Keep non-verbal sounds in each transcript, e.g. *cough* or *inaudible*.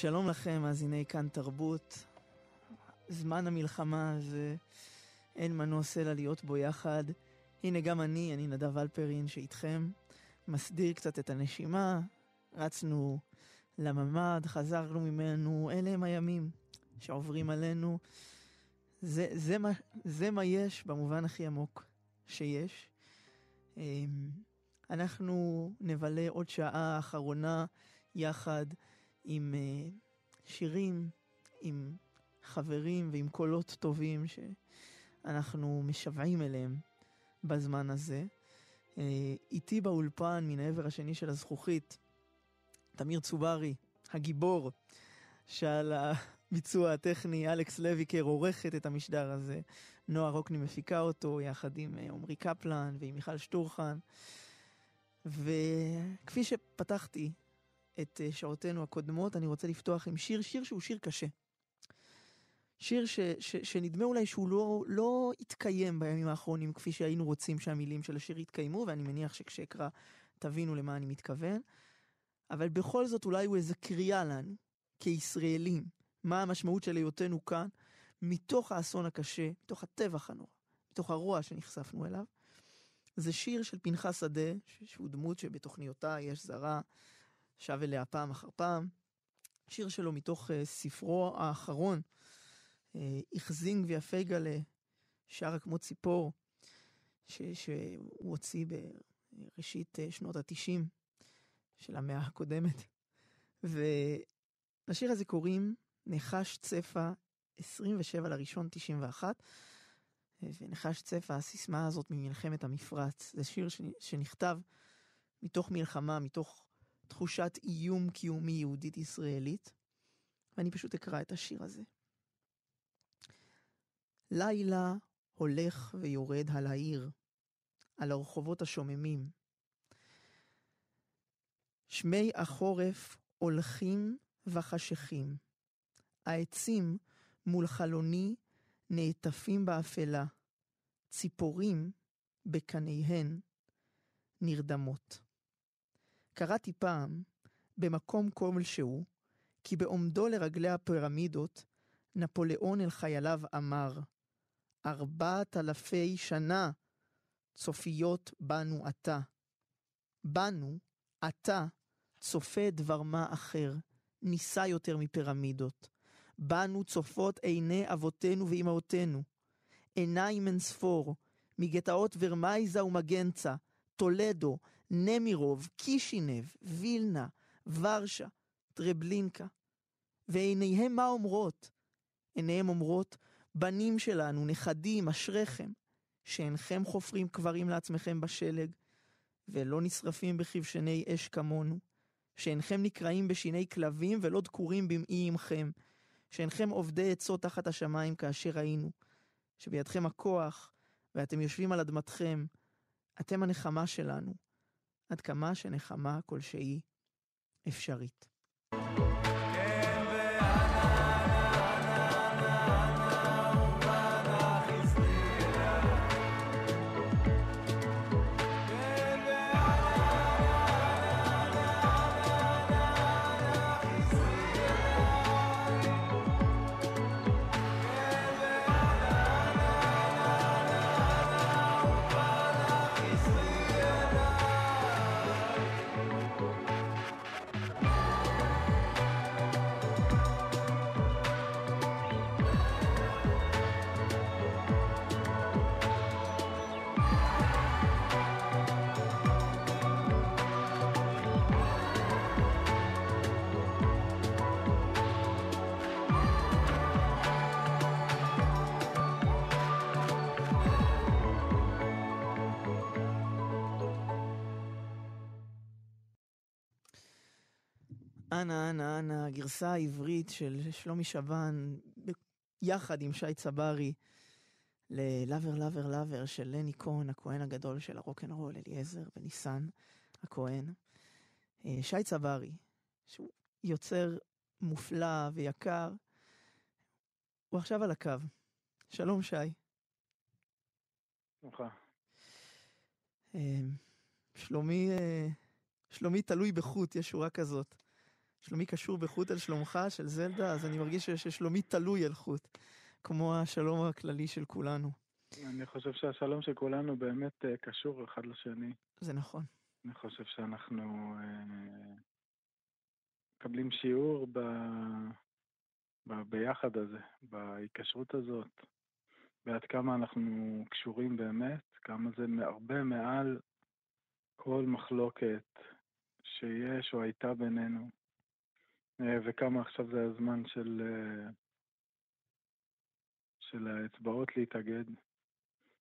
שלום לכם, מאזיני כאן תרבות. זמן המלחמה הזה, אין מנוס אלא להיות בו יחד. הנה גם אני, אני נדב אלפרין שאיתכם, מסדיר קצת את הנשימה, רצנו לממ"ד, חזרנו ממנו, אלה הם הימים שעוברים עלינו. זה, זה, מה, זה מה יש במובן הכי עמוק שיש. אמ, אנחנו נבלה עוד שעה אחרונה יחד. עם uh, שירים, עם חברים ועם קולות טובים שאנחנו משוועים אליהם בזמן הזה. Uh, איתי באולפן, מן העבר השני של הזכוכית, תמיר צוברי, הגיבור, שעל הביצוע הטכני, אלכס לויקר עורכת את המשדר הזה. נועה רוקני מפיקה אותו יחד עם אה, עמרי קפלן ועם מיכל שטורחן. וכפי שפתחתי את אה, שעותינו הקודמות, אני רוצה לפתוח עם שיר, שיר שהוא שיר קשה. שיר ש, ש, שנדמה אולי שהוא לא, לא התקיים בימים האחרונים כפי שהיינו רוצים שהמילים של השיר יתקיימו, ואני מניח שכשאקרא תבינו למה אני מתכוון. אבל בכל זאת אולי הוא איזה קריאה לנו, כישראלים, מה המשמעות של היותנו כאן, מתוך האסון הקשה, מתוך הטבח הנורא, מתוך הרוע שנחשפנו אליו. זה שיר של פנחס שדה, שהוא דמות שבתוכניותיי יש זרה, שב אליה פעם אחר פעם. שיר שלו מתוך uh, ספרו האחרון, uh, החזין גביע פייגלה, שרה כמו ציפור, ש- שהוא הוציא בראשית uh, שנות התשעים של המאה הקודמת. ולשיר הזה קוראים נחש צפה 27 לראשון 91. ונחש צפה, הסיסמה הזאת ממלחמת המפרץ, זה שיר שנכתב מתוך מלחמה, מתוך תחושת איום קיומי יהודית-ישראלית, ואני פשוט אקרא את השיר הזה. לילה הולך ויורד על העיר, על הרחובות השוממים. שמי החורף הולכים וחשכים. העצים מול חלוני נעטפים באפלה. ציפורים בקניהן נרדמות. קראתי פעם, במקום כלשהו, כי בעומדו לרגלי הפירמידות, נפוליאון אל חייליו אמר, ארבעת אלפי שנה צופיות בנו אתה. בנו, אתה, צופה דבר מה אחר, נישא יותר מפירמידות. בנו צופות עיני אבותינו ואמהותינו. עיניים אין ספור, מגטאות ורמייזה ומגנצה, טולדו, נמירוב, קישינב, וילנה, ורשה, טרבלינקה. ועיניהם מה אומרות? עיניהם אומרות, בנים שלנו, נכדים, אשריכם, שאינכם חופרים קברים לעצמכם בשלג, ולא נשרפים בכבשני אש כמונו, שאינכם נקרעים בשיני כלבים ולא דקורים במעי עמכם, שאינכם עובדי עצות תחת השמיים כאשר ראינו, שבידכם הכוח, ואתם יושבים על אדמתכם, אתם הנחמה שלנו, עד כמה שנחמה כלשהי אפשרית. אנה, אנה, אנה, הגרסה העברית של שלומי שבן, יחד עם שי צברי, ללאבר, לאבר, לאבר של לני כהן, הכהן הגדול של הרוקנרול, אליעזר וניסן הכהן. אה, שי צברי, שהוא יוצר מופלא ויקר, הוא עכשיו על הקו. שלום, שי. שלומך. אה, שלומי, אה, שלומי תלוי בחוט, יש שורה כזאת. שלומי קשור בחוט על שלומך של זלדה, אז אני מרגיש ששלומי תלוי על חוט, כמו השלום הכללי של כולנו. אני חושב שהשלום של כולנו באמת uh, קשור אחד לשני. זה נכון. אני חושב שאנחנו uh, מקבלים שיעור ב... ב... ביחד הזה, בהיקשרות הזאת, ועד כמה אנחנו קשורים באמת, כמה זה הרבה מעל כל מחלוקת שיש או הייתה בינינו. אה, וכמה עכשיו זה הזמן של, אה, של האצבעות להתאגד,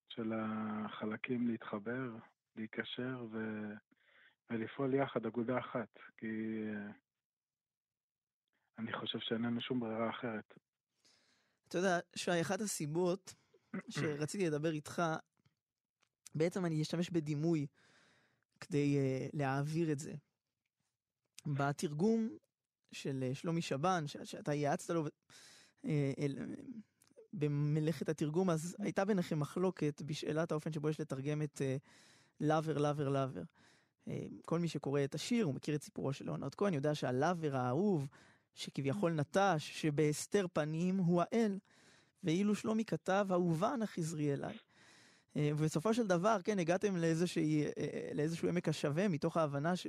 של החלקים להתחבר, להיקשר ו... ולפעול יחד, אגודה אחת, כי אה, אני חושב שאין לנו שום ברירה אחרת. אתה יודע, שי, אחת הסיבות שרציתי לדבר איתך, בעצם אני אשתמש בדימוי כדי uh, להעביר את זה. בתרגום של אה, שלומי שבן, שאתה ייעצת לו אה, במלאכת התרגום, אז הייתה ביניכם מחלוקת בשאלת האופן שבו יש לתרגם את לאבר, לאבר, לאבר. כל מי שקורא את השיר, הוא מכיר את סיפורו של ליאונרד כהן, יודע שהלאבר האהוב, שכביכול נטש, שבהסתר פנים הוא האל. ואילו שלומי כתב, אהובה נא חזרי אליי. ובסופו של דבר, כן, הגעתם לאיזושהי, לאיזשהו עמק השווה, מתוך ההבנה ש,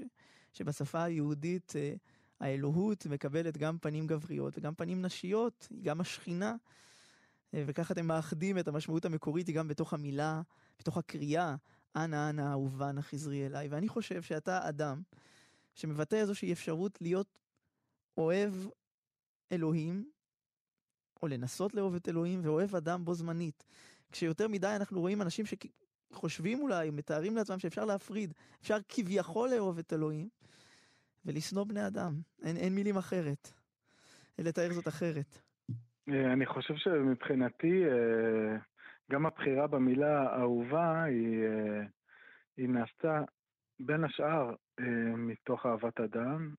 שבשפה היהודית האלוהות מקבלת גם פנים גבריות וגם פנים נשיות, היא גם השכינה. אה, וככה אתם מאחדים את המשמעות המקורית, היא גם בתוך המילה, בתוך הקריאה, אנא אנא אהובה נא חזרי אליי. ואני חושב שאתה אדם שמבטא איזושהי אפשרות להיות אוהב אלוהים, או לנסות לאהוב את אלוהים, ואוהב אדם בו זמנית. כשיותר מדי אנחנו רואים אנשים שחושבים אולי, מתארים לעצמם שאפשר להפריד, אפשר כביכול לאהוב את אלוהים, ולשנוא בני אדם. אין, אין מילים אחרת. לתאר זאת אחרת. אה, אני חושב שמבחינתי, אה, גם הבחירה במילה אהובה היא, אה, היא נעשתה בין השאר מתוך אהבת אדם,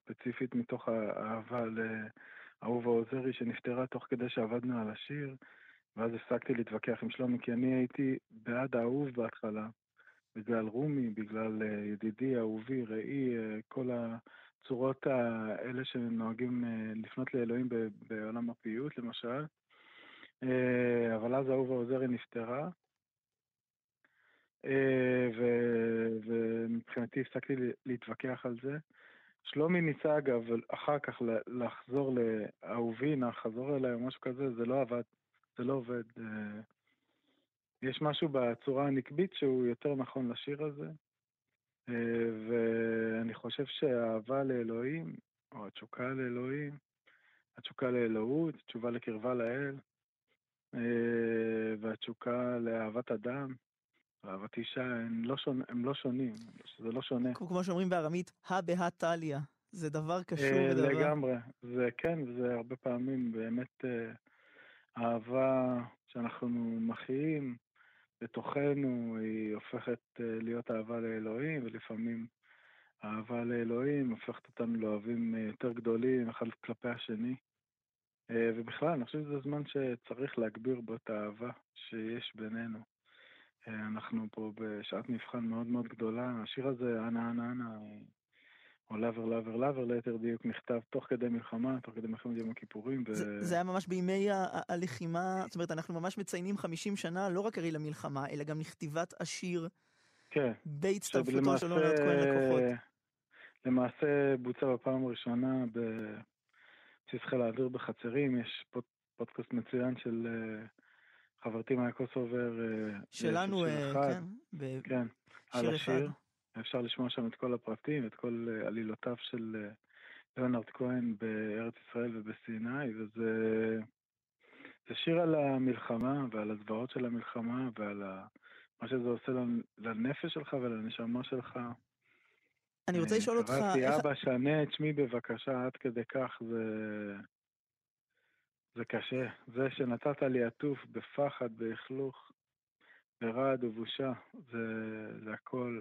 ספציפית מתוך האהבה לאהובה עוזרי שנפטרה תוך כדי שעבדנו על השיר, ואז הפסקתי להתווכח עם שלומי, כי אני הייתי בעד האהוב בהתחלה, בגלל רומי, בגלל אה, ידידי, אהובי, ראי, אה, כל הצורות האלה שנוהגים אה, לפנות לאלוהים בעולם הפיוט, למשל. אבל אז אהובה עוזרי נפטרה, ומבחינתי הפסקתי להתווכח על זה. שלומי ניסה אגב אחר כך לחזור לאהובי, נא חזור אליי או משהו כזה, זה לא עבד, זה לא עובד. יש משהו בצורה הנקבית שהוא יותר נכון לשיר הזה, אה, ואני חושב שהאהבה לאלוהים, או התשוקה לאלוהים, התשוקה לאלוהות, תשובה לקרבה לאל, אה, והתשוקה לאהבת אדם, אהבת אישה, הם לא, שונ... הם לא שונים, זה לא שונה. כמו שאומרים בארמית, הא בהא טליה, זה דבר קשור אה, לדבר. לגמרי, זה כן, זה הרבה פעמים באמת אהבה שאנחנו מחיים, בתוכנו היא הופכת אה, להיות אהבה לאלוהים, ולפעמים האהבה לאלוהים הופכת אותנו לאוהבים אה, יותר גדולים אחד כלפי השני. אה, ובכלל, אני חושב שזה זמן שצריך להגביר בו את האהבה שיש בינינו. אנחנו פה בשעת מבחן מאוד מאוד גדולה. השיר הזה, אנה אנה אנה, או לאבר לאבר לאבר ליתר דיוק נכתב תוך כדי מלחמה, תוך כדי מלחמת יום הכיפורים. ו... זה, זה היה ממש בימי הלחימה, זאת אומרת אנחנו ממש מציינים 50 שנה לא רק הרי למלחמה, אלא גם לכתיבת השיר. כן. בהצטרפותו של אונרד כהן לכוחות. למעשה בוצע בפעם הראשונה בבסיס חיל האוויר בחצרים, יש פוד, פודקאסט מצוין של uh, חברתי מאיה קוסובר. Uh, שלנו, uh, כן. כן, על השיר. אחד. אפשר לשמוע שם את כל הפרטים, את כל אה, עלילותיו של אה, ליאונרד כהן בארץ ישראל ובסיני, וזה זה שיר על המלחמה ועל הזוועות של המלחמה ועל ה, מה שזה עושה לנפש שלך ולנשמה שלך. אני רוצה לשאול אותך... קראתי אבא, שנה את שמי בבקשה, עד כדי כך זה... זה קשה. זה שנתת לי עטוף בפחד, בכלוך, ברעד ובושה, זה, זה הכל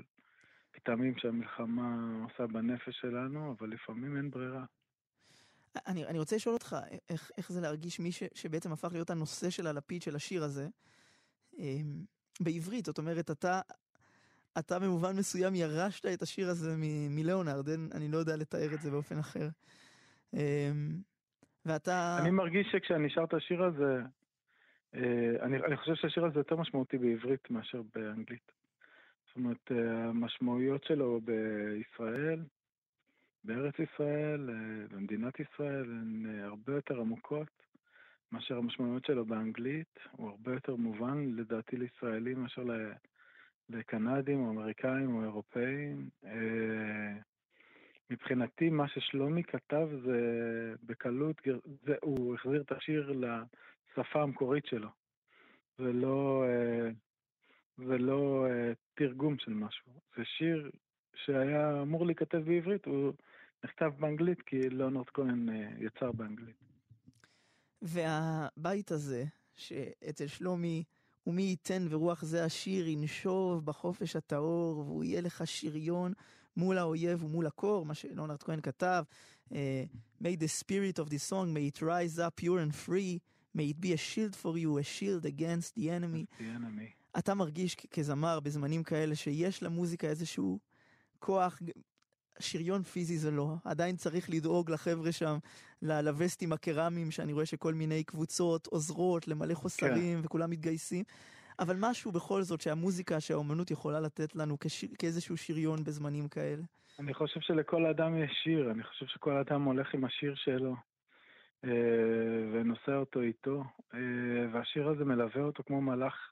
כתמים שהמלחמה עושה בנפש שלנו, אבל לפעמים אין ברירה. אני, אני רוצה לשאול אותך, איך, איך זה להרגיש מי ש, שבעצם הפך להיות הנושא של הלפיד של השיר הזה, אמ, בעברית, זאת אומרת, אתה, אתה במובן מסוים ירשת את השיר הזה מליאונרד, אני לא יודע לתאר את זה באופן אחר. אמ, ואתה... אני מרגיש שכשאני שר את השיר הזה, אה, אני, אני חושב שהשיר הזה יותר משמעותי בעברית מאשר באנגלית. זאת אומרת, אה, המשמעויות שלו בישראל, בארץ ישראל, אה, במדינת ישראל, הן הרבה יותר עמוקות מאשר המשמעויות שלו באנגלית. הוא הרבה יותר מובן, לדעתי, לישראלים מאשר לקנדים או אמריקאים או אירופאים. מבחינתי, מה ששלומי כתב זה בקלות, זה, הוא החזיר את השיר לשפה המקורית שלו, ולא, אה, ולא אה, תרגום של משהו. זה שיר שהיה אמור להיכתב בעברית, הוא נכתב באנגלית כי ליאונרד כהן אה, יצר באנגלית. והבית הזה, שאצל שלומי, ומי ייתן ורוח זה השיר ינשוב בחופש הטהור, והוא יהיה לך שריון מול האויב ומול הקור, מה שלונרד כהן כתב, uh, May the spirit of this song, may it rise up pure and free, may it be a shield for you, a shield against the enemy. The enemy. אתה מרגיש כזמר בזמנים כאלה שיש למוזיקה איזשהו כוח, שריון פיזי זה לא, עדיין צריך לדאוג לחבר'ה שם, לווסטים הקרמיים, שאני רואה שכל מיני קבוצות עוזרות למלא חוסרים כן. וכולם מתגייסים. אבל משהו בכל זאת שהמוזיקה, שהאומנות יכולה לתת לנו כשיר, כאיזשהו שריון בזמנים כאלה. אני חושב שלכל אדם יש שיר, אני חושב שכל אדם הולך עם השיר שלו אה, ונושא אותו איתו, אה, והשיר הזה מלווה אותו כמו מלאך.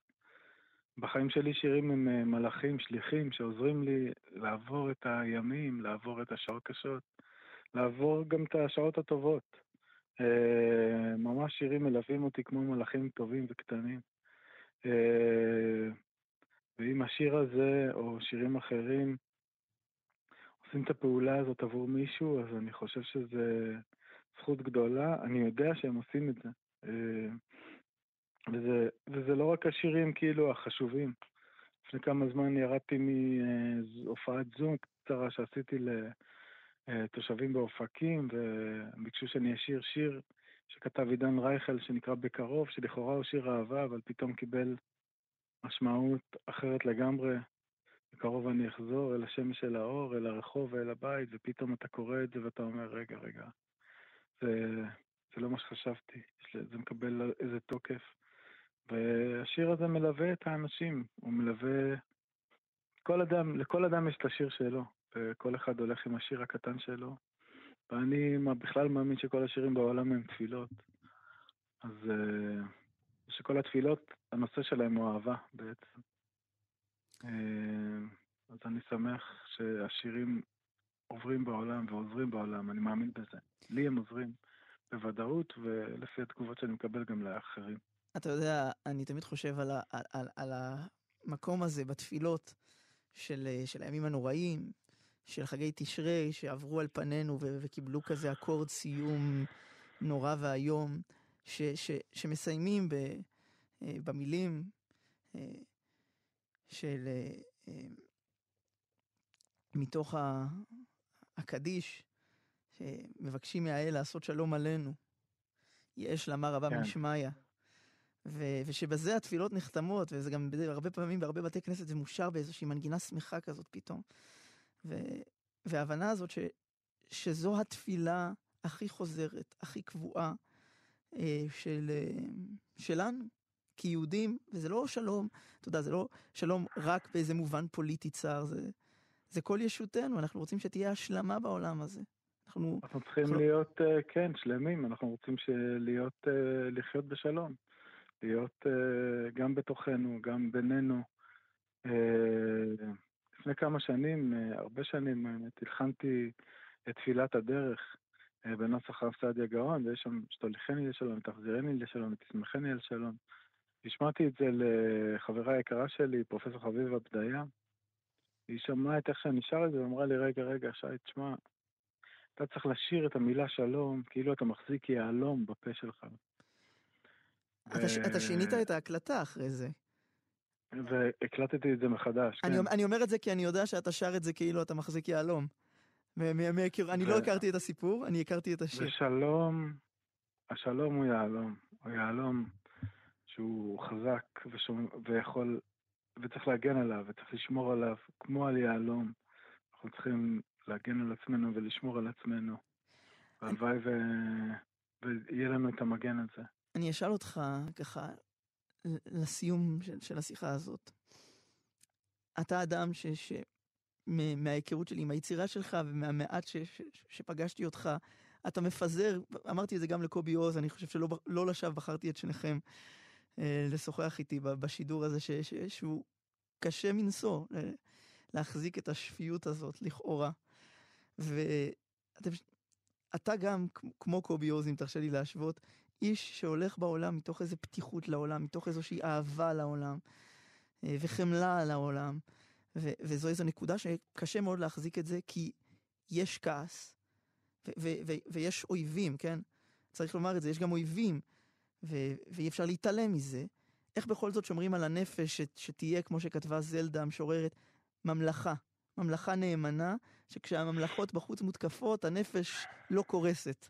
בחיים שלי שירים הם אה, מלאכים, שליחים, שעוזרים לי לעבור את הימים, לעבור את השעות קשות, לעבור גם את השעות הטובות. ממש שירים מלווים אותי כמו מלאכים טובים וקטנים. אה, ואם השיר הזה או שירים אחרים עושים את הפעולה הזאת עבור מישהו, אז אני חושב שזה זכות גדולה. אני יודע שהם עושים את זה. אה, וזה, וזה לא רק השירים כאילו החשובים. לפני כמה זמן ירדתי מהופעת זום קצרה שעשיתי לתושבים באופקים, וביקשו שאני אשיר שיר שכתב עידן רייכל שנקרא בקרוב, שלכאורה הוא שיר אהבה, אבל פתאום קיבל משמעות אחרת לגמרי. בקרוב אני אחזור אל השמש של האור, אל הרחוב ואל הבית, ופתאום אתה קורא את זה ואתה אומר, רגע, רגע, זה, זה לא מה שחשבתי, זה מקבל איזה תוקף. והשיר הזה מלווה את האנשים, הוא מלווה... כל אדם, לכל אדם יש את השיר שלו, וכל אחד הולך עם השיר הקטן שלו, ואני בכלל מאמין שכל השירים בעולם הם תפילות. אז uh, שכל התפילות, הנושא שלהם הוא אהבה בעצם. Uh, אז אני שמח שהשירים עוברים בעולם ועוזרים בעולם, אני מאמין בזה. לי הם עוזרים בוודאות, ולפי התגובות שאני מקבל גם לאחרים. אתה יודע, אני תמיד חושב על, ה, על, על, על המקום הזה בתפילות של, של הימים הנוראים, של חגי תשרי שעברו על פנינו ו- וקיבלו כזה אקורד סיום נורא ואיום, ש- ש- שמסיימים ב- אה, במילים אה, של אה, מתוך הקדיש, שמבקשים מהאל לעשות שלום עלינו. יש למה רבה כן. משמיא. ו- ושבזה התפילות נחתמות, וזה גם הרבה פעמים בהרבה בתי כנסת זה מושר באיזושהי מנגינה שמחה כזאת פתאום. ו- וההבנה הזאת ש- שזו התפילה הכי חוזרת, הכי קבועה אה, של, אה, שלנו כיהודים, וזה לא שלום, אתה יודע, זה לא שלום רק באיזה מובן פוליטי צר, זה, זה כל ישותנו, אנחנו רוצים שתהיה השלמה בעולם הזה. אנחנו, אנחנו צריכים אנחנו... להיות, uh, כן, שלמים, אנחנו רוצים להיות, uh, לחיות בשלום. להיות uh, גם בתוכנו, גם בינינו. Uh, לפני כמה שנים, אה, הרבה שנים, האמת, הלחנתי את תפילת הדרך אה, בנוסח הרב סעדיה גאון, ויש שם שתוליכני לשלום, תחזירני לשלום, ותשמחני על שלום. השמעתי את זה לחברה היקרה שלי, פרופסור חביבה בדיה. היא שמעה את איך שאני שר את זה, ואמרה לי, רגע, רגע, שי, תשמע, אתה צריך לשיר את המילה שלום, כאילו אתה מחזיק יהלום בפה שלך. אתה, שינית את ההקלטה אחרי זה. והקלטתי את זה מחדש, אני, כן. אני אומר את זה כי אני יודע שאתה שר את זה כאילו אתה מחזיק יהלום. אני לא הכרתי את הסיפור, אני הכרתי את השיר. ושלום, השלום הוא יהלום. הוא יהלום שהוא חזק ויכול, וצריך להגן עליו, וצריך לשמור עליו, כמו על יהלום. אנחנו צריכים להגן על עצמנו ולשמור על עצמנו. והלוואי ו... ויהיה לנו את המגן הזה. אני אשאל אותך ככה, לסיום של, של השיחה הזאת. אתה אדם ש... ש... מההיכרות שלי עם היצירה שלך ומהמעט ש, ש, שפגשתי אותך, אתה מפזר, אמרתי את זה גם לקובי עוז, אני חושב שלא לא לשווא בחרתי את שניכם אה, לשוחח איתי בשידור הזה, ש, ש, שהוא קשה מנשוא אה, להחזיק את השפיות הזאת, לכאורה. ואתה גם, כמו קובי עוז, אם תרשה לי להשוות, איש שהולך בעולם מתוך איזו פתיחות לעולם, מתוך איזושהי אהבה לעולם, אה, וחמלה על העולם. ו- וזו איזו נקודה שקשה מאוד להחזיק את זה, כי יש כעס, ו- ו- ו- ויש אויבים, כן? צריך לומר את זה, יש גם אויבים, ו- ואי אפשר להתעלם מזה. איך בכל זאת שומרים על הנפש ש- שתהיה, כמו שכתבה זלדה המשוררת, ממלכה. ממלכה נאמנה, שכשהממלכות בחוץ מותקפות, הנפש לא קורסת.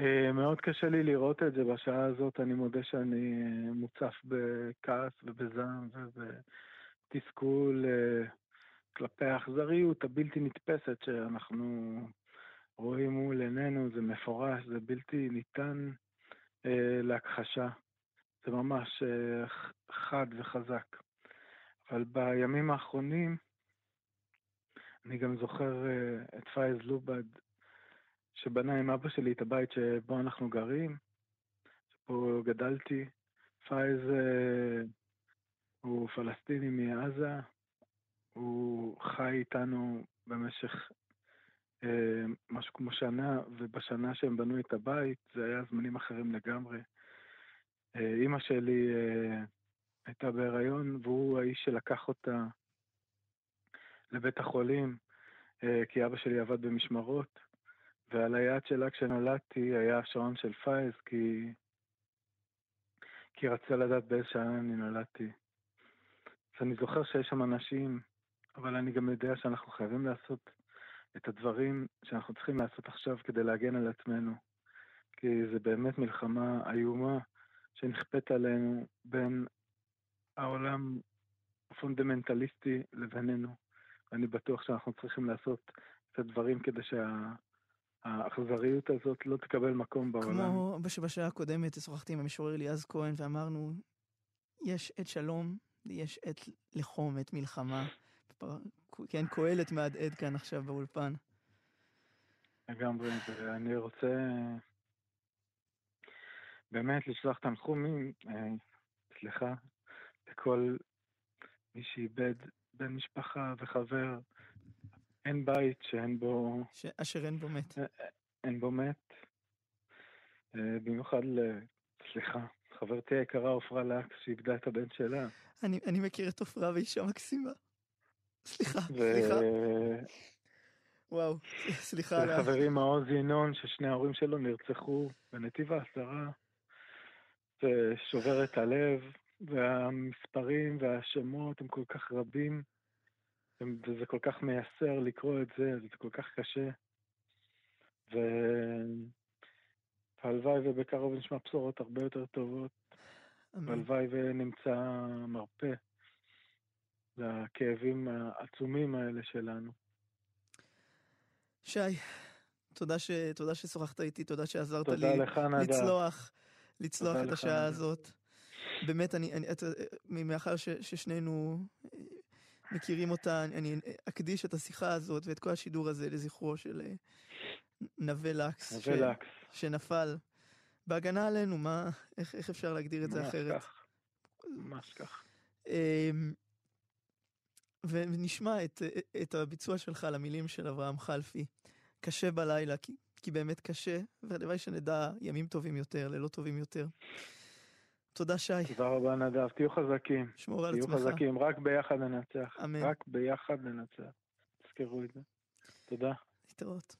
אה, מאוד קשה לי לראות את זה בשעה הזאת, אני מודה שאני אה, מוצף בכעס ובזעם ובתסכול אה, כלפי האכזריות הבלתי נתפסת שאנחנו רואים מול עינינו, זה מפורש, זה בלתי ניתן להכחשה, זה ממש חד וחזק. אבל בימים האחרונים אני גם זוכר את פייז לובד שבנה עם אבא שלי את הבית שבו אנחנו גרים, שפה גדלתי. פייז אה, הוא פלסטיני מעזה, הוא חי איתנו במשך אה, משהו כמו שנה, ובשנה שהם בנו את הבית זה היה זמנים אחרים לגמרי. אה, אימא שלי אה, הייתה בהיריון, והוא האיש שלקח אותה לבית החולים, אה, כי אבא שלי עבד במשמרות. ועל היד שלה כשנולדתי היה השעון של פייז, כי... כי רצה לדעת באיזה שעה אני נולדתי. אז אני זוכר שיש שם אנשים, אבל אני גם יודע שאנחנו חייבים לעשות את הדברים שאנחנו צריכים לעשות עכשיו כדי להגן על עצמנו. כי זה באמת מלחמה איומה שנכפית עלינו בין העולם הפונדמנטליסטי לבינינו. ואני בטוח שאנחנו צריכים לעשות את הדברים כדי שה... האכזריות הזאת לא תקבל מקום בעולם. כמו בשעה הקודמת, שוחחתי עם המשורר ליעז כהן ואמרנו, יש עת שלום, יש עת לחום, עת מלחמה. כן, קהלת מהדהד כאן עכשיו באולפן. לגמרי, ואני רוצה באמת לשלוח תנחומים, אה, סליחה, לכל מי שאיבד בן משפחה וחבר אין בית שאין בו... ש... אשר אין בו מת. אה, אה, אין בו מת. אה, במיוחד ל... סליחה, חברתי היקרה עופרה לקס שאיבדה את הבן שלה. אני, אני מכיר את עופרה ואישה מקסימה. סליחה, ו... סליחה. וואו, סליחה. וחברי מעוז ינון, ששני ההורים שלו נרצחו בנתיב העשרה. זה שובר את הלב, והמספרים והשמות הם כל כך רבים. וזה כל כך מייסר לקרוא את זה, זה כל כך קשה. והלוואי ובקרוב נשמע בשורות הרבה יותר טובות. והלוואי ונמצא מרפא לכאבים העצומים האלה שלנו. שי, תודה, ש... תודה ששוחחת איתי, תודה שעזרת תודה לי לך, לצלוח, לצלוח את השעה. הזאת. באמת, אני, אני, את, מאחר ש, ששנינו מכירים אותה, אני אקדיש את השיחה הזאת ואת כל השידור הזה לזכרו של אה, נווה לקס. נווה לקס. שנפל בהגנה עלינו, מה, איך, איך אפשר להגדיר את זה אחרת? כך. ממש כך. אמ, ונשמע את, את הביצוע שלך למילים של אברהם חלפי. קשה בלילה, כי, כי באמת קשה, והלוואי שנדע ימים טובים יותר, לילות טובים יותר. תודה שי. תודה רבה נדב, תהיו חזקים. שמור על תהיו עצמך. תהיו חזקים, רק ביחד ננצח. אמן. רק ביחד ננצח. תזכרו את זה. תודה. להתראות.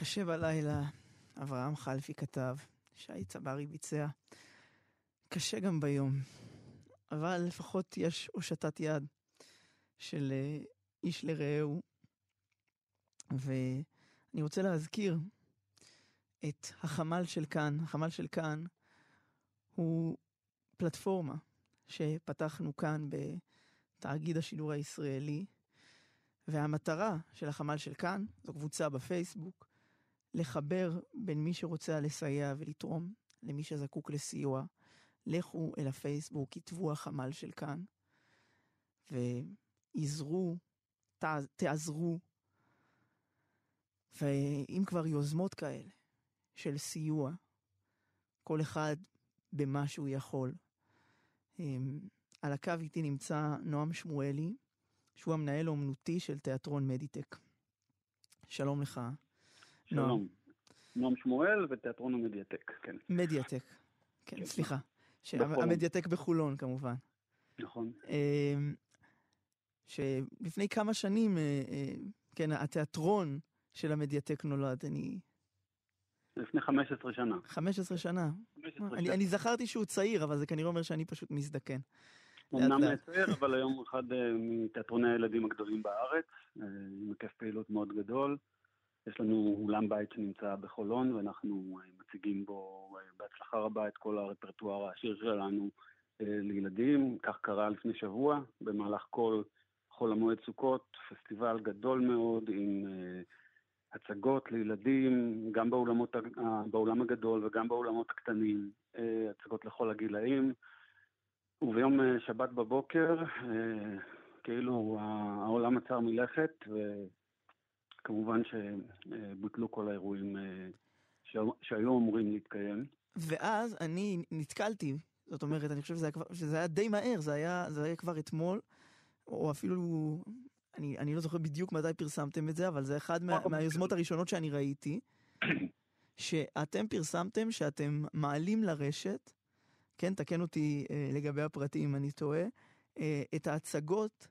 קשה בלילה, אברהם חלפי כתב, שי צברי ביצע. קשה גם ביום, אבל לפחות יש הושטת יד של אה, איש לרעהו. ואני רוצה להזכיר את החמ"ל של כאן. החמ"ל של כאן הוא פלטפורמה שפתחנו כאן בתאגיד השידור הישראלי, והמטרה של החמ"ל של כאן, זו קבוצה בפייסבוק, לחבר בין מי שרוצה לסייע ולתרום למי שזקוק לסיוע. לכו אל הפייסבוק, כתבו החמ"ל של כאן, ועזרו, תעזרו. ואם כבר יוזמות כאלה של סיוע, כל אחד במה שהוא יכול. אמ, על הקו איתי נמצא נועם שמואלי, שהוא המנהל האומנותי של תיאטרון מדיטק. שלום לך, שלום. נועם. שמואל ותיאטרון המדיאטק, כן. מדיאטק, כן, כן. סליחה. המדיאטק בחולון כמובן. נכון. אמ, שלפני כמה שנים, אה, אה, כן, התיאטרון של המדיאטק נולד, אני... לפני 15 שנה. 15 שנה. 15 אני, שנה. אני זכרתי שהוא צעיר, אבל זה כנראה אומר שאני פשוט מזדקן. אמנם צעיר, *laughs* אבל היום הוא אחד אה, מתיאטרוני הילדים הגדולים בארץ, עם היקף פעילות מאוד גדול. יש לנו אולם בית שנמצא בחולון, ואנחנו מציגים בו בהצלחה רבה את כל הרפרטואר העשיר שלנו לילדים. כך קרה לפני שבוע, במהלך כל חול המועד סוכות, פסטיבל גדול מאוד עם הצגות לילדים, גם באולמות, באולם הגדול וגם באולמות הקטנים, הצגות לכל הגילאים. וביום שבת בבוקר, כאילו העולם עצר מלכת, וכמובן שבוטלו כל האירועים שהיו אמורים להתקיים. ואז אני נתקלתי, זאת אומרת, אני חושב שזה היה, כבר, שזה היה די מהר, זה היה, זה היה כבר אתמול, או אפילו, אני, אני לא זוכר בדיוק מתי פרסמתם את זה, אבל זה אחד מה, מהיוזמות הראשונות שאני ראיתי, שאתם פרסמתם שאתם מעלים לרשת, כן, תקן אותי אה, לגבי הפרטים אם אני טועה, אה, את ההצגות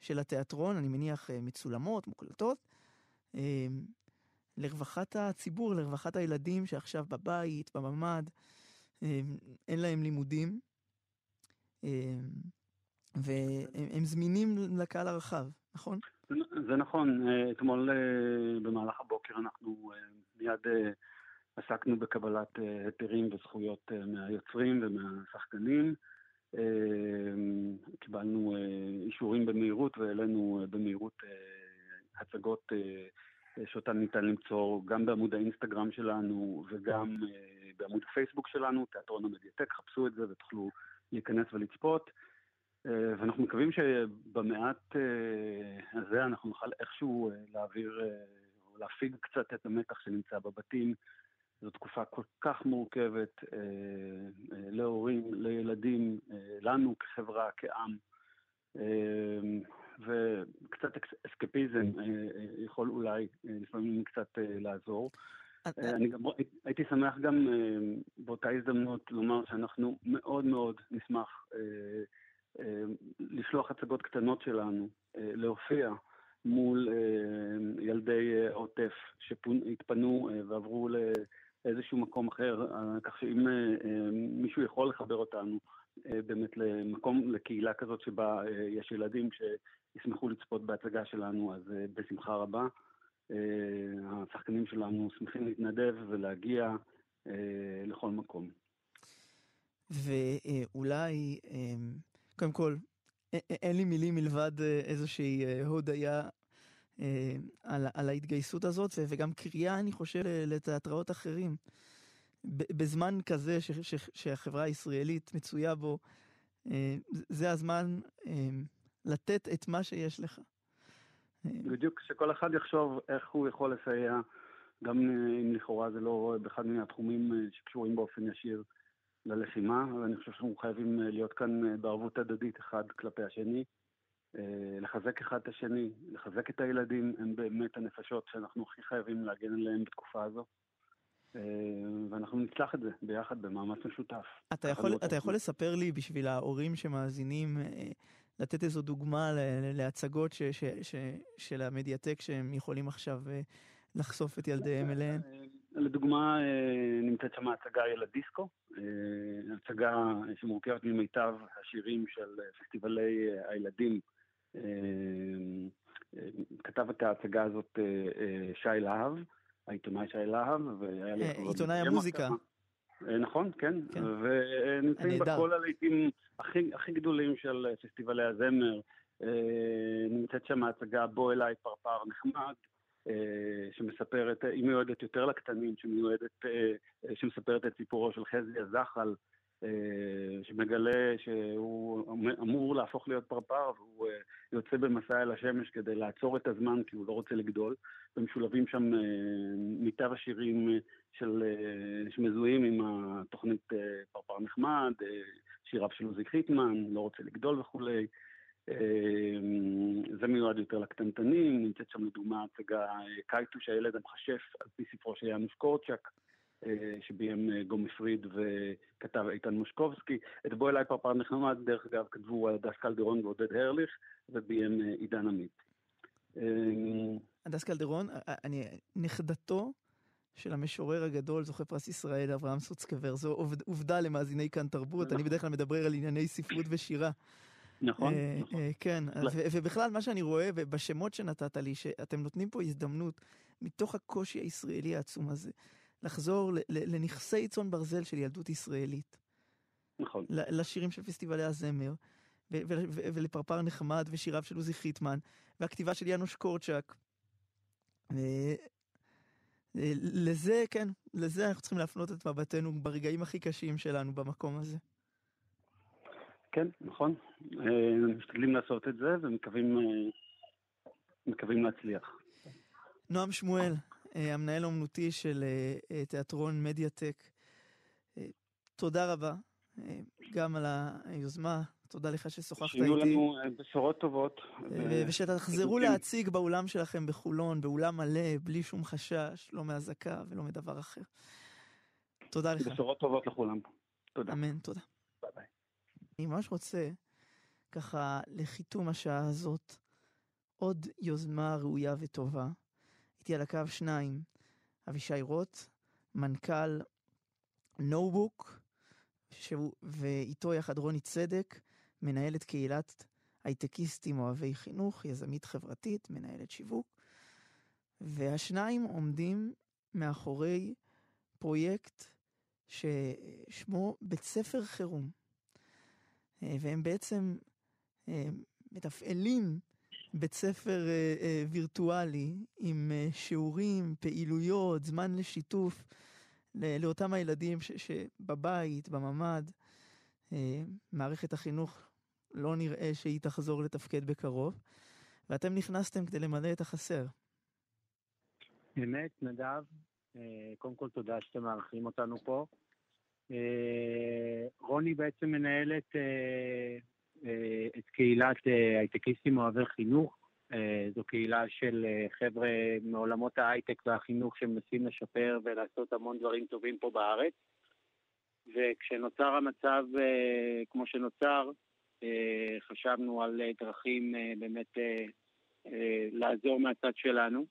של התיאטרון, אני מניח אה, מצולמות, מוקלטות, אה, לרווחת הציבור, לרווחת הילדים שעכשיו בבית, בממ"ד, אה, אין להם לימודים. אה, והם זמינים לקהל הרחב, נכון? זה נכון. אה, אתמול אה, במהלך הבוקר אנחנו אה, מיד עסקנו בקבלת היתרים וזכויות מהיוצרים ומהשחקנים. קיבלנו אישורים במהירות והעלינו במהירות הצגות שאותן ניתן למצוא גם בעמוד האינסטגרם שלנו וגם בעמוד הפייסבוק שלנו, תיאטרון המדיאטק, חפשו את זה ותוכלו להיכנס ולצפות. אה, ואנחנו מקווים שבמעט אה, הזה אנחנו נוכל איכשהו אה, להעביר או להפיג קצת את המתח שנמצא בבתים. זו תקופה כל כך מורכבת להורים, לילדים, לנו כחברה, כעם. וקצת אסקפיזם יכול אולי לפעמים קצת לעזור. אני גם הייתי שמח גם באותה הזדמנות לומר שאנחנו מאוד מאוד נשמח אה, לשלוח הצגות קטנות שלנו, אה, להופיע מול אה, ילדי עוטף שהתפנו ועברו לאיזשהו מקום אחר, כך שאם מישהו יכול לחבר אותנו באמת למקום, לקהילה כזאת שבה יש ילדים שישמחו לצפות בהצגה שלנו, אז בשמחה רבה. השחקנים שלנו שמחים להתנדב ולהגיע לכל מקום. ואולי קודם כל, אין לי מילים מלבד אה, איזושהי אה, הודיה אה, על, על ההתגייסות הזאת, וגם קריאה, אני חושב, לתיאטראות אחרים. בזמן כזה ש, ש, שהחברה הישראלית מצויה בו, זה הזמן לתת את מה שיש לך. בדיוק, שכל אחד יחשוב איך הוא יכול לסייע, גם אם לכאורה זה לא באחד מהתחומים שקשורים באופן ישיר ללחימה, ואני חושב שאנחנו חייבים אה, להיות כאן אה, בערבות הדדית אחד כלפי השני, אה, לחזק אחד את השני, לחזק את הילדים, הם באמת הנפשות שאנחנו הכי חייבים להגן עליהם בתקופה הזו. ואנחנו נצלח את זה ביחד במאמץ משותף. אתה יכול, אתה יכול לספר לי, בשביל ההורים שמאזינים, לתת איזו דוגמה להצגות ש, ש, ש, של המדיאטק שהם יכולים עכשיו לחשוף את ילדיהם אליהן? לדוגמה, נמצאת שם הצגה ילדיסקו, הצגה שמורכבת ממיטב השירים של פסטיבלי הילדים. כתב את ההצגה הזאת שי להב, העיתונאי שי להב, והיה לי... עיתונאי המוזיקה. נכון, כן, כן. ונמצאים בה כל הלעיתים הכי, הכי גדולים של פסטיבלי הזמר. נמצאת שם ההצגה בוא אליי פרפר נחמד, שמספרת, היא מיועדת יותר לקטנים, שמיועדת, שמספרת את סיפורו של חזי הזחל, שמגלה שהוא אמור להפוך להיות פרפר והוא יוצא במסע אל השמש כדי לעצור את הזמן כי הוא לא רוצה לגדול ומשולבים שם מיטב השירים של, שמזוהים עם התוכנית פרפר נחמד, שיריו של עוזי חיטמן, לא רוצה לגדול וכולי. זה מיועד יותר לקטנטנים, נמצאת שם לדוגמה הצגה קייטוש הילד המכשף על פי ספרו של יאנוש קורצ'אק. שביים גומי פריד וכתב איתן מושקובסקי. את בוא אליי פרפר נחמד, דרך אגב, כתבו הדס קלדרון ועודד הרליך, וביים עידן עמית. הדס קלדרון, אני נכדתו של המשורר הגדול, זוכה פרס ישראל, אברהם סוצקבר. זו עובדה למאזיני כאן תרבות, אני בדרך כלל מדבר על ענייני ספרות ושירה. נכון, נכון. כן, ובכלל מה שאני רואה בשמות שנתת לי, שאתם נותנים פה הזדמנות מתוך הקושי הישראלי העצום הזה. לחזור לנכסי צאן ברזל של ילדות ישראלית. נכון. לשירים של פסטיבלי הזמר, ולפרפר נחמד, ושיריו של עוזי חיטמן, והכתיבה של יאנוש קורצ'אק. לזה, כן, לזה אנחנו צריכים להפנות את מבטנו ברגעים הכי קשים שלנו במקום הזה. כן, נכון. משתדלים לעשות את זה ומקווים להצליח. נועם שמואל, המנהל האומנותי של תיאטרון מדיאטק. תודה רבה, גם על היוזמה, תודה לך ששוחחת איתי. שיהיו לנו בשורות טובות. ושתחזרו להציג באולם שלכם בחולון, באולם מלא, בלי שום חשש, לא מאזעקה ולא מדבר אחר. תודה לך. בשורות טובות לכולם. תודה. אמן, תודה. ביי ביי. אני ממש רוצה, ככה, לחיתום השעה הזאת, עוד יוזמה ראויה וטובה. איתי על הקו שניים, אבישי רוט, מנכ"ל נובוק, ואיתו יחד רוני צדק, מנהלת קהילת הייטקיסטים אוהבי חינוך, יזמית חברתית, מנהלת שיווק, והשניים עומדים מאחורי פרויקט ששמו בית ספר חירום. והם בעצם מתפעלים בית ספר אה, אה, וירטואלי עם אה, שיעורים, פעילויות, זמן לשיתוף לאותם הילדים ש, שבבית, בממ"ד, אה, מערכת החינוך לא נראה שהיא תחזור לתפקד בקרוב, ואתם נכנסתם כדי למלא את החסר. אמת, נדב. אה, קודם כל תודה שאתם מארחים אותנו פה. אה, רוני בעצם מנהלת את קהילת אה, הייטקיסטים אוהבי חינוך. אה, זו קהילה של חבר'ה מעולמות ההייטק והחינוך שמנסים לשפר ולעשות המון דברים טובים פה בארץ. וכשנוצר המצב כמו שנוצר, חשבנו על דרכים באמת לעזור מהצד שלנו.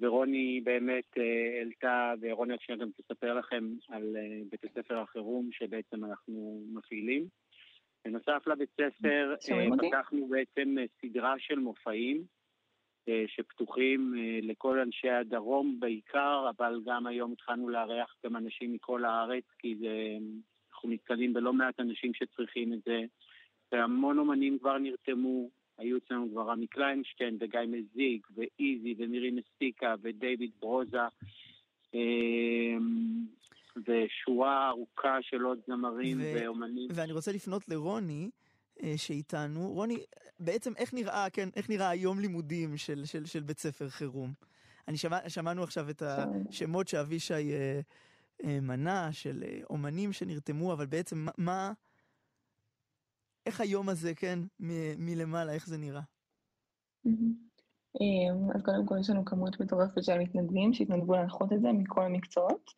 ורוני באמת העלתה, ורוני שניה גם תספר לכם על בית הספר החירום שבעצם אנחנו מפעילים. בנוסף לבית ספר פתחנו בעצם סדרה של מופעים שפתוחים לכל אנשי הדרום בעיקר, אבל גם היום התחלנו לארח גם אנשים מכל הארץ, כי זה, אנחנו נתקלים בלא מעט אנשים שצריכים את זה, והמון אומנים כבר נרתמו, היו אצלנו כבר רמי קליינשטיין וגיא מזיק ואיזי ומירי מסטיקה ודייוויד ברוזה. ושורה ארוכה של עוד זמרים ו- ואומנים. ואני רוצה לפנות לרוני, אה, שאיתנו. רוני, בעצם איך נראה, כן, איך נראה היום לימודים של, של, של בית ספר חירום? אני שמע, שמענו עכשיו את השמות שאבישי אה, אה, מנה, של אה, אומנים שנרתמו, אבל בעצם מה, איך היום הזה, כן, מ- מלמעלה, איך זה נראה? אה, אז קודם כל יש לנו כמות מטורפת של מתנדבים שהתנדבו להנחות את זה מכל המקצועות.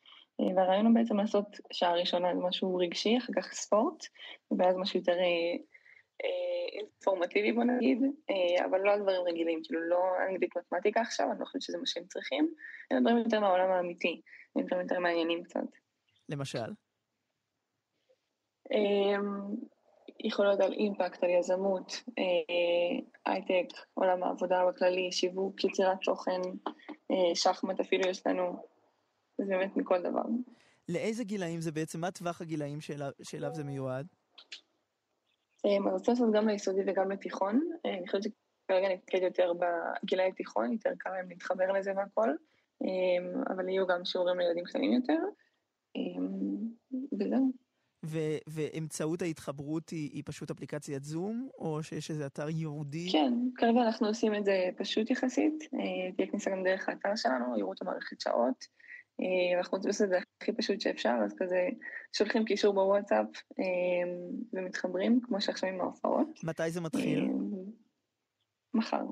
אה, והרעיון הוא בעצם לעשות שעה ראשונה משהו רגשי, אחר כך ספורט, ואז משהו יותר אינפורמטיבי בוא נגיד, אבל לא על דברים רגילים, כאילו לא אנגלית מתמטיקה עכשיו, אני לא חושבת שזה מה שהם צריכים, אלא דברים יותר מהעולם האמיתי, דברים יותר מעניינים קצת. למשל? יכול להיות על אימפקט, על יזמות, הייטק, עולם העבודה בכללי, שיווק, יצירת תוכן, שחמט אפילו יש לנו, זה באמת מכל דבר. לאיזה גילאים זה בעצם? מה טווח הגילאים שאליו, שאליו זה מיועד? אני רוצה לעשות גם ליסודי וגם לתיכון. אני חושבת שכרגע נתקד יותר בגילאי תיכון, יותר קל להם להתחבר לזה והכל, אבל יהיו גם שיעורים לילדים קטנים יותר, וזהו. ו- ואמצעות ההתחברות היא, היא פשוט אפליקציית זום, או שיש איזה אתר ייעודי? כן, כרגע אנחנו עושים את זה פשוט יחסית. תהיה כניסה גם דרך האתר שלנו, יראו את המערכת שעות. אנחנו רוצים לעשות את זה הכי פשוט שאפשר, אז כזה שולחים קישור בוואטסאפ ומתחברים, כמו שעכשיו עם ההופעות. מתי זה מתחיל? מחר.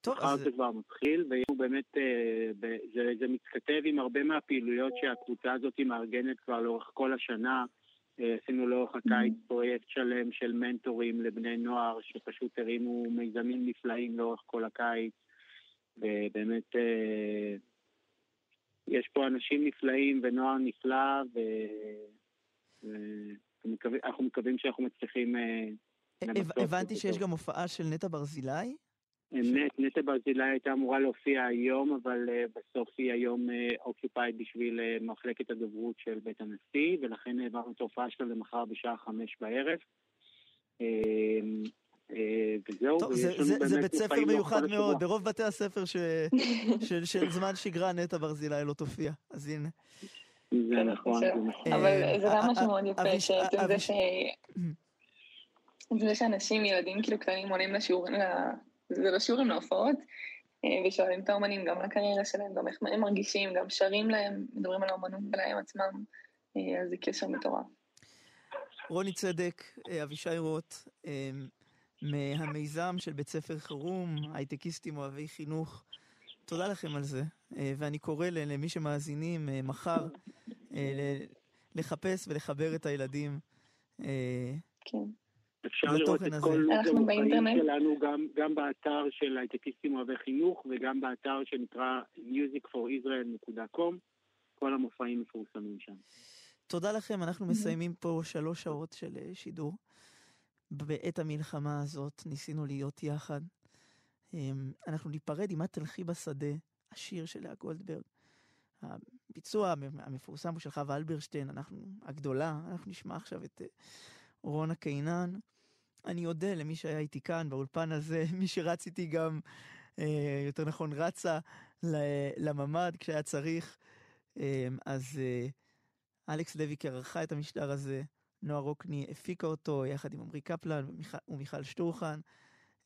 טוב, מחר זה כבר מתחיל, והוא באמת, זה, זה מתכתב עם הרבה מהפעילויות שהקבוצה הזאת מארגנת כבר לאורך כל השנה. עשינו לאורך הקיץ פרויקט שלם של מנטורים לבני נוער, שפשוט הרימו מיזמים נפלאים לאורך כל הקיץ, ובאמת יש פה אנשים נפלאים ונוער נפלא, ואנחנו מקווים שאנחנו מצליחים למצוא. הבנתי שיש גם הופעה של נטע ברזילי? אמת, נטע ברזילי הייתה אמורה להופיע היום, אבל בסוף היא היום אוקיופייד בשביל מחלקת הדוברות של בית הנשיא, ולכן העברנו את ההופעה שלה למחר בשעה חמש בערב. וזהו, טוב, זה, זה, זה בית ספר מיוחד מאוד, ברוב בתי הספר ש, *laughs* של, של זמן שגרה נטע ברזילי לא תופיע, אז הנה. זה נכון, זה נכון. אבל זה גם משהו מאוד יפה, שעצם זה ש... זה שאנשים, ילדים כאילו קטנים עולים לשיעורים, זה לא שיעורים להופעות, ושואלים את האומנים גם לקריירה שלהם, גם איך הם מרגישים, גם שרים להם, מדברים על האומנות שלהם עצמם, אז זה קשר מטורף. רוני צדק, אבישי רוט, מהמיזם של בית ספר חירום, הייטקיסטים אוהבי חינוך. תודה לכם על זה, ואני קורא למי שמאזינים מחר לחפש ולחבר את הילדים. כן. אפשר לראות את כל המופעים שלנו גם, גם באתר של הייטקיסטים אוהבי חינוך וגם באתר שנקרא musicforisrael.com. כל המופעים מפורסמים שם. תודה לכם, אנחנו מסיימים פה שלוש שעות של שידור. בעת המלחמה הזאת ניסינו להיות יחד. אנחנו ניפרד עם את תלכי בשדה, השיר של לאה גולדברג. הביצוע המפורסם הוא של חווה אלברשטיין, אנחנו, הגדולה, אנחנו נשמע עכשיו את רונה קינן. אני אודה למי שהיה איתי כאן באולפן הזה, *laughs* מי שרץ איתי גם, יותר נכון, רצה לממ"ד כשהיה צריך. אז אלכס לויקר ערכה את המשדר הזה. נועה רוקני הפיקה אותו יחד עם עמרי קפלן ומיכל שטורחן.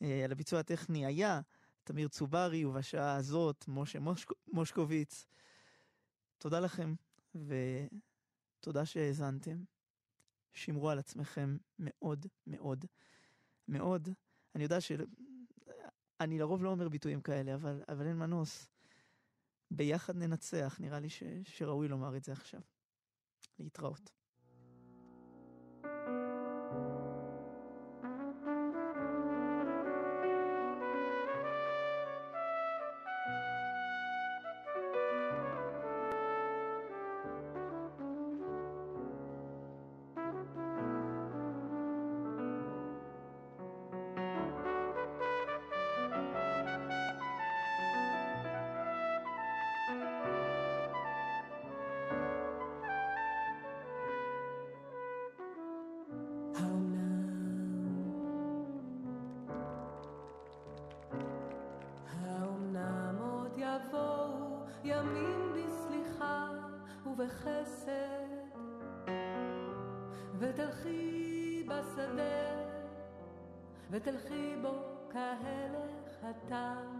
על הביצוע הטכני היה תמיר צוברי, ובשעה הזאת משה מושקוביץ. תודה לכם, ותודה שהאזנתם. שמרו על עצמכם מאוד מאוד מאוד. אני יודע ש... אני לרוב לא אומר ביטויים כאלה, אבל, אבל אין מנוס. ביחד ננצח, נראה לי ש... שראוי לומר את זה עכשיו. להתראות. thank you ובחסד ותלכי בשדה ותלכי בו כהלך התם